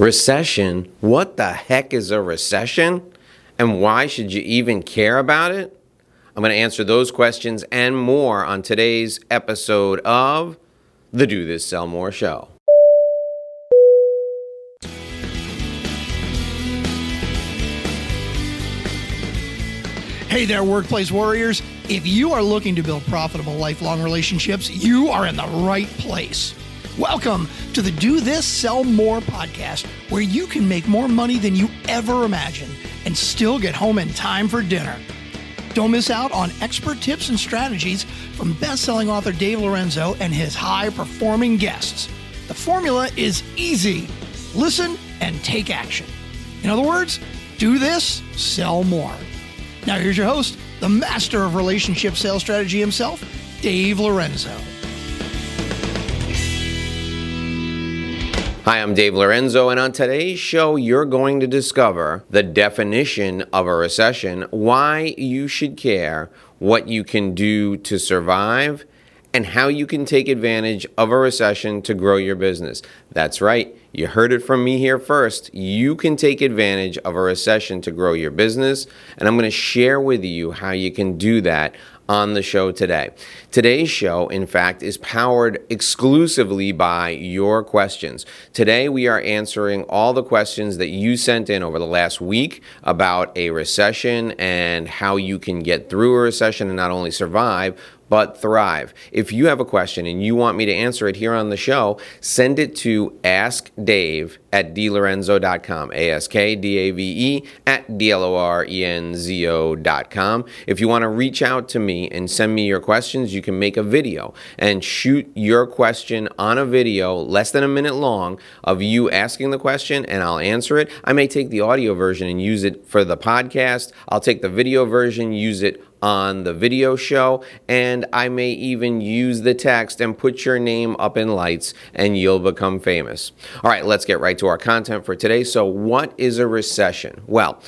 Recession? What the heck is a recession? And why should you even care about it? I'm going to answer those questions and more on today's episode of the Do This Sell More Show. Hey there, workplace warriors. If you are looking to build profitable lifelong relationships, you are in the right place. Welcome to the Do This, Sell More podcast, where you can make more money than you ever imagined and still get home in time for dinner. Don't miss out on expert tips and strategies from best-selling author Dave Lorenzo and his high-performing guests. The formula is easy. Listen and take action. In other words, do this, sell more. Now here's your host, the master of relationship sales strategy himself, Dave Lorenzo. Hi, I'm Dave Lorenzo, and on today's show, you're going to discover the definition of a recession, why you should care, what you can do to survive, and how you can take advantage of a recession to grow your business. That's right, you heard it from me here first. You can take advantage of a recession to grow your business, and I'm going to share with you how you can do that on the show today. Today's show, in fact, is powered exclusively by your questions. Today, we are answering all the questions that you sent in over the last week about a recession and how you can get through a recession and not only survive, but thrive. If you have a question and you want me to answer it here on the show, send it to askdave at dlorenzo.com. A-S-K-D-A-V-E at D-L-O-R-E-N-Z-O.com. If you want to reach out to me and send me your questions, you can make a video and shoot your question on a video less than a minute long of you asking the question and I'll answer it. I may take the audio version and use it for the podcast. I'll take the video version, use it on the video show, and I may even use the text and put your name up in lights, and you'll become famous. All right, let's get right to our content for today. So, what is a recession? Well,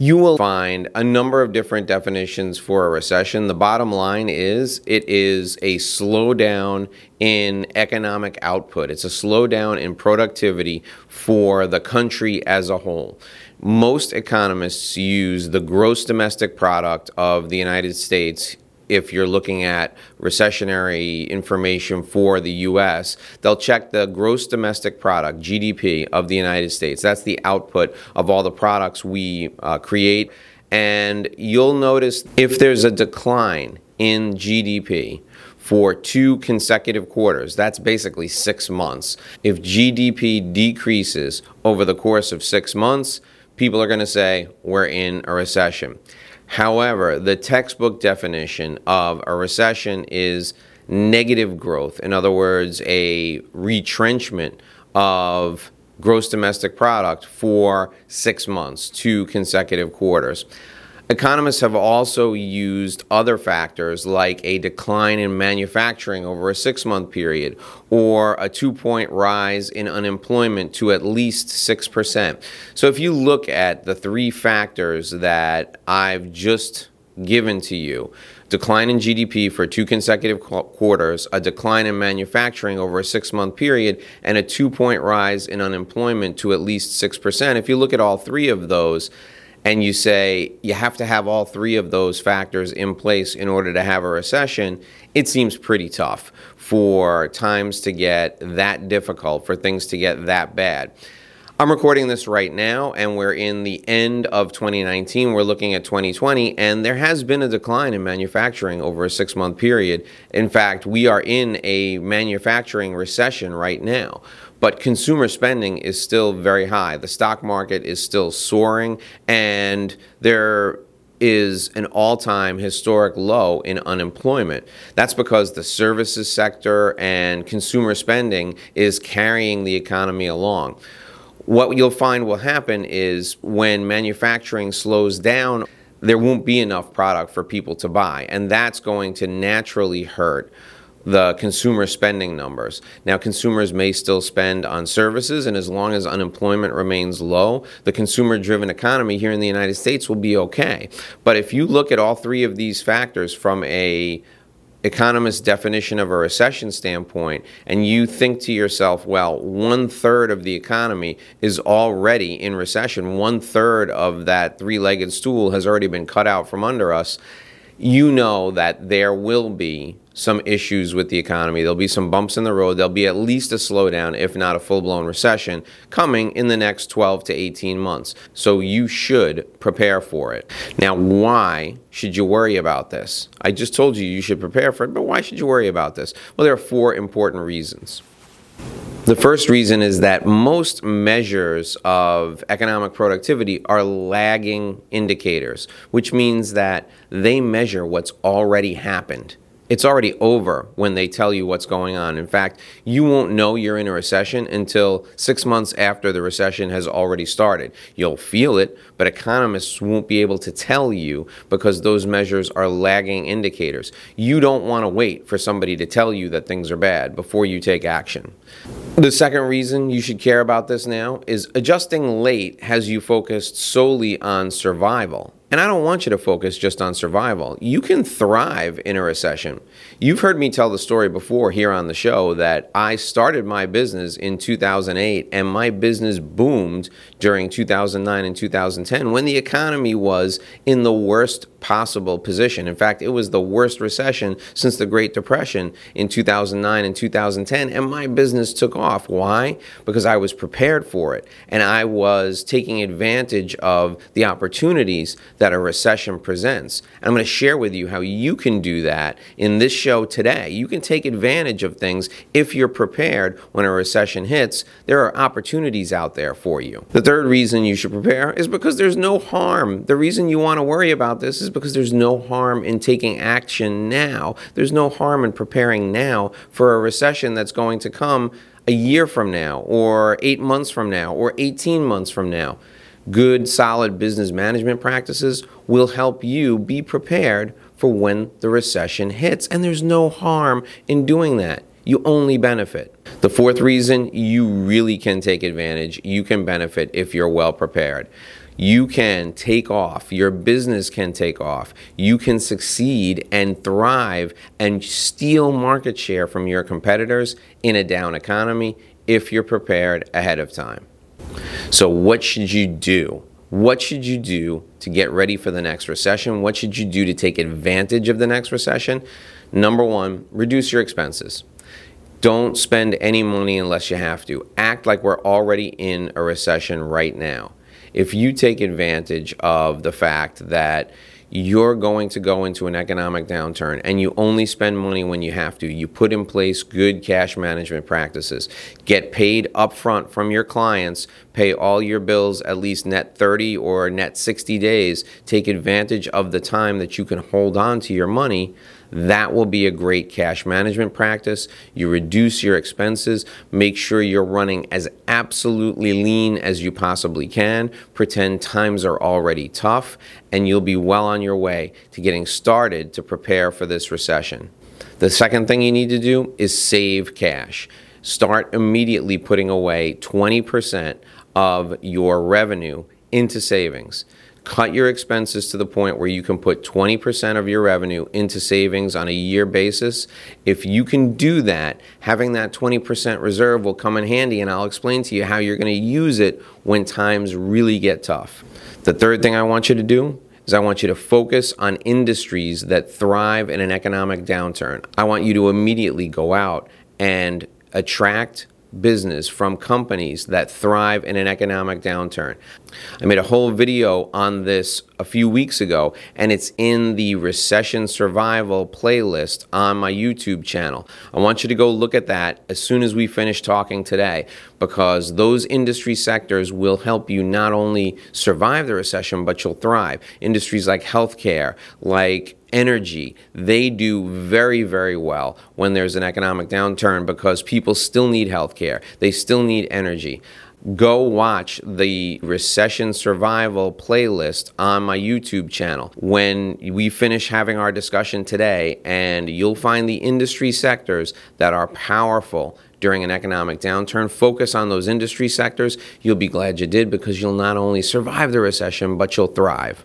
you will find a number of different definitions for a recession. The bottom line is it is a slowdown in economic output, it's a slowdown in productivity for the country as a whole most economists use the gross domestic product of the United States if you're looking at recessionary information for the US, they'll check the gross domestic product, GDP, of the United States. That's the output of all the products we uh, create. And you'll notice if there's a decline in GDP, for two consecutive quarters. That's basically six months. If GDP decreases over the course of six months, people are going to say we're in a recession. However, the textbook definition of a recession is negative growth. In other words, a retrenchment of gross domestic product for six months, two consecutive quarters. Economists have also used other factors like a decline in manufacturing over a six month period or a two point rise in unemployment to at least 6%. So, if you look at the three factors that I've just given to you decline in GDP for two consecutive quarters, a decline in manufacturing over a six month period, and a two point rise in unemployment to at least 6%. If you look at all three of those, and you say you have to have all three of those factors in place in order to have a recession, it seems pretty tough for times to get that difficult, for things to get that bad. I'm recording this right now, and we're in the end of 2019. We're looking at 2020, and there has been a decline in manufacturing over a six month period. In fact, we are in a manufacturing recession right now. But consumer spending is still very high. The stock market is still soaring, and there is an all time historic low in unemployment. That's because the services sector and consumer spending is carrying the economy along what you'll find will happen is when manufacturing slows down, there won't be enough product for people to buy, and that's going to naturally hurt the consumer spending numbers. Now, consumers may still spend on services, and as long as unemployment remains low, the consumer driven economy here in the United States will be okay. But if you look at all three of these factors from a economist definition of a recession standpoint, and you think to yourself, well, one third of the economy is already in recession, one third of that three legged stool has already been cut out from under us, you know that there will be some issues with the economy. There'll be some bumps in the road. There'll be at least a slowdown, if not a full blown recession, coming in the next 12 to 18 months. So you should prepare for it. Now, why should you worry about this? I just told you you should prepare for it, but why should you worry about this? Well, there are four important reasons. The first reason is that most measures of economic productivity are lagging indicators, which means that they measure what's already happened it's already over when they tell you what's going on. In fact, you won't know you're in a recession until six months after the recession has already started. You'll feel it, but economists won't be able to tell you because those measures are lagging indicators. You don't want to wait for somebody to tell you that things are bad before you take action. The second reason you should care about this now is adjusting late has you focused solely on survival. And I don't want you to focus just on survival. You can thrive in a recession. You've heard me tell the story before here on the show that I started my business in 2008 and my business boomed during 2009 and 2010 when the economy was in the worst possible position. In fact, it was the worst recession since the Great Depression in 2009 and 2010, and my business took off. Why? Because I was prepared for it and I was taking advantage of the opportunities that a recession presents. And I'm going to share with you how you can do that in this show today. You can take advantage of things if you're prepared when a recession hits. There are opportunities out there for you. The third reason you should prepare is because there's no harm. The reason you want to worry about this is because there's no harm in taking action now. There's no harm in preparing now for a recession that's going to come a year from now, or eight months from now, or 18 months from now good, solid business management practices will help you be prepared for when the recession hits. And there's no harm in doing that. You only benefit. The fourth reason you really can take advantage, you can benefit if you're well prepared. You can take off, your business can take off, you can succeed and thrive and steal market share from your competitors in a down economy if you're prepared ahead of time. So, what should you do? What should you do to get ready for the next recession? What should you do to take advantage of the next recession? Number one, reduce your expenses. Don't spend any money unless you have to. Act like we're already in a recession right now. If you take advantage of the fact that you're going to go into an economic downturn and you only spend money when you have to. You put in place good cash management practices. Get paid upfront from your clients. Pay all your bills at least net 30 or net 60 days. Take advantage of the time that you can hold on to your money that will be a great cash management practice. You reduce your expenses, make sure you're running as absolutely lean as you possibly can. Pretend times are already tough, and you'll be well on your way to getting started to prepare for this recession. The second thing you need to do is save cash. Start immediately putting away 20% of your revenue into savings cut your expenses to the point where you can put 20% of your revenue into savings on a year basis. If you can do that, having that 20% reserve will come in handy, and I'll explain to you how you're going to use it when times really get tough. The third thing I want you to do is I want you to focus on industries that thrive in an economic downturn. I want you to immediately go out and attract business from companies that thrive in an economic downturn. I made a whole video on this a few weeks ago, and it's in the recession survival playlist on my YouTube channel. I want you to go look at that as soon as we finish talking today because those industry sectors will help you not only survive the recession, but you'll thrive. Industries like healthcare, like energy, they do very, very well when there's an economic downturn because people still need healthcare, they still need energy. Go watch the recession survival playlist on my YouTube channel when we finish having our discussion today, and you'll find the industry sectors that are powerful during an economic downturn. Focus on those industry sectors. You'll be glad you did because you'll not only survive the recession, but you'll thrive.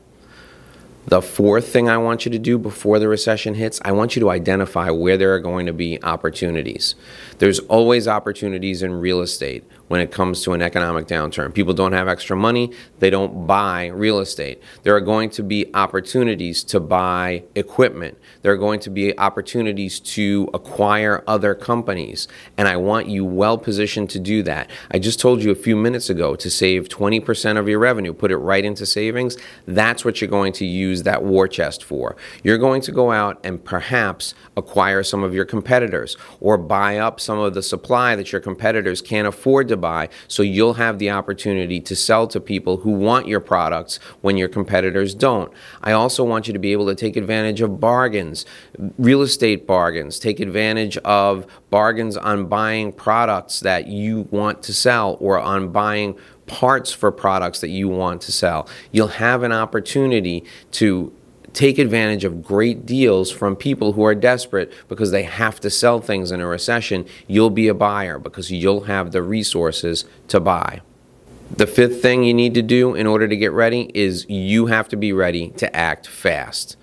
The fourth thing I want you to do before the recession hits, I want you to identify where there are going to be opportunities. There's always opportunities in real estate when it comes to an economic downturn. People don't have extra money, they don't buy real estate. There are going to be opportunities to buy equipment. There are going to be opportunities to acquire other companies. And I want you well positioned to do that. I just told you a few minutes ago to save 20% of your revenue, put it right into savings. That's what you're going to use that war chest for. You're going to go out and perhaps acquire some of your competitors or buy up some of the supply that your competitors can't afford to buy so you'll have the opportunity to sell to people who want your products when your competitors don't. I also want you to be able to take advantage of bargains, real estate bargains, take advantage of bargains on buying products that you want to sell or on buying parts for products that you want to sell. You'll have an opportunity to take advantage of great deals from people who are desperate because they have to sell things in a recession, you'll be a buyer because you'll have the resources to buy. The fifth thing you need to do in order to get ready is you have to be ready to act fast.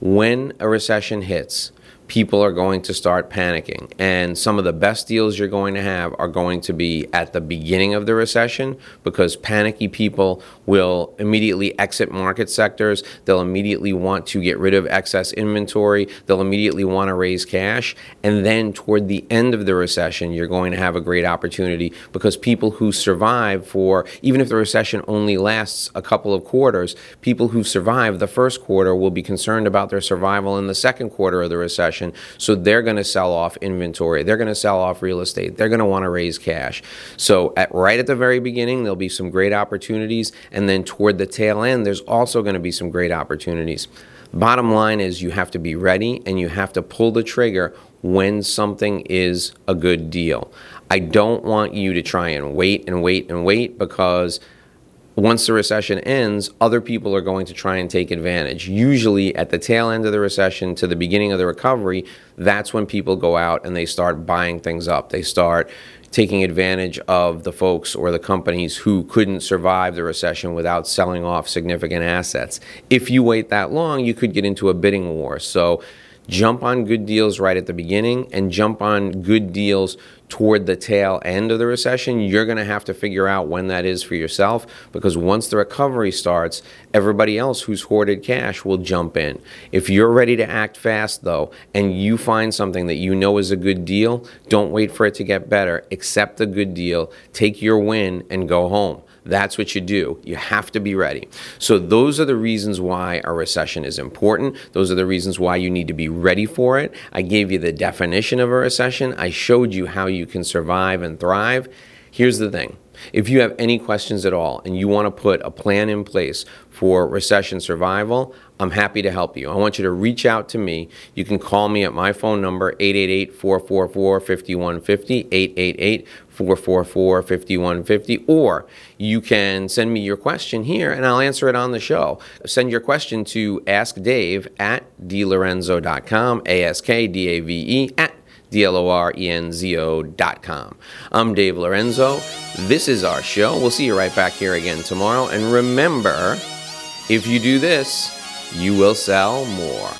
When a recession hits, people are going to start panicking. And some of the best deals you're going to have are going to be at the beginning of the recession because panicky people will immediately exit market sectors. They'll immediately want to get rid of excess inventory. They'll immediately want to raise cash. And then toward the end of the recession, you're going to have a great opportunity because people who survive for, even if the recession only lasts a couple of quarters, people who survive the first quarter will be concerned about their survival in the second quarter of the recession recession. So they're going to sell off inventory. They're going to sell off real estate. They're going to want to raise cash. So at right at the very beginning, there'll be some great opportunities, and then toward the tail end, there's also going to be some great opportunities. Bottom line is you have to be ready and you have to pull the trigger when something is a good deal. I don't want you to try and wait and wait and wait because once the recession ends, other people are going to try and take advantage. Usually, at the tail end of the recession to the beginning of the recovery, that's when people go out and they start buying things up. They start taking advantage of the folks or the companies who couldn't survive the recession without selling off significant assets. If you wait that long, you could get into a bidding war. So, jump on good deals right at the beginning and jump on good deals toward the tail end of the recession, you're going to have to figure out when that is for yourself because once the recovery starts, everybody else who's hoarded cash will jump in. If you're ready to act fast, though, and you find something that you know is a good deal, don't wait for it to get better. Accept the good deal, take your win, and go home. That's what you do. You have to be ready. So, those are the reasons why a recession is important. Those are the reasons why you need to be ready for it. I gave you the definition of a recession, I showed you how you can survive and thrive. Here's the thing if you have any questions at all and you want to put a plan in place for recession survival, I'm happy to help you. I want you to reach out to me. You can call me at my phone number 888 444 5150 888 444 5150 or you can send me your question here and I'll answer it on the show. Send your question to askdave at dlorenzo.com, A S K D A V E at D-L-O-R-E-N-Z-O.com. I'm Dave Lorenzo. This is our show. We'll see you right back here again tomorrow. And remember, if you do this, you will sell more.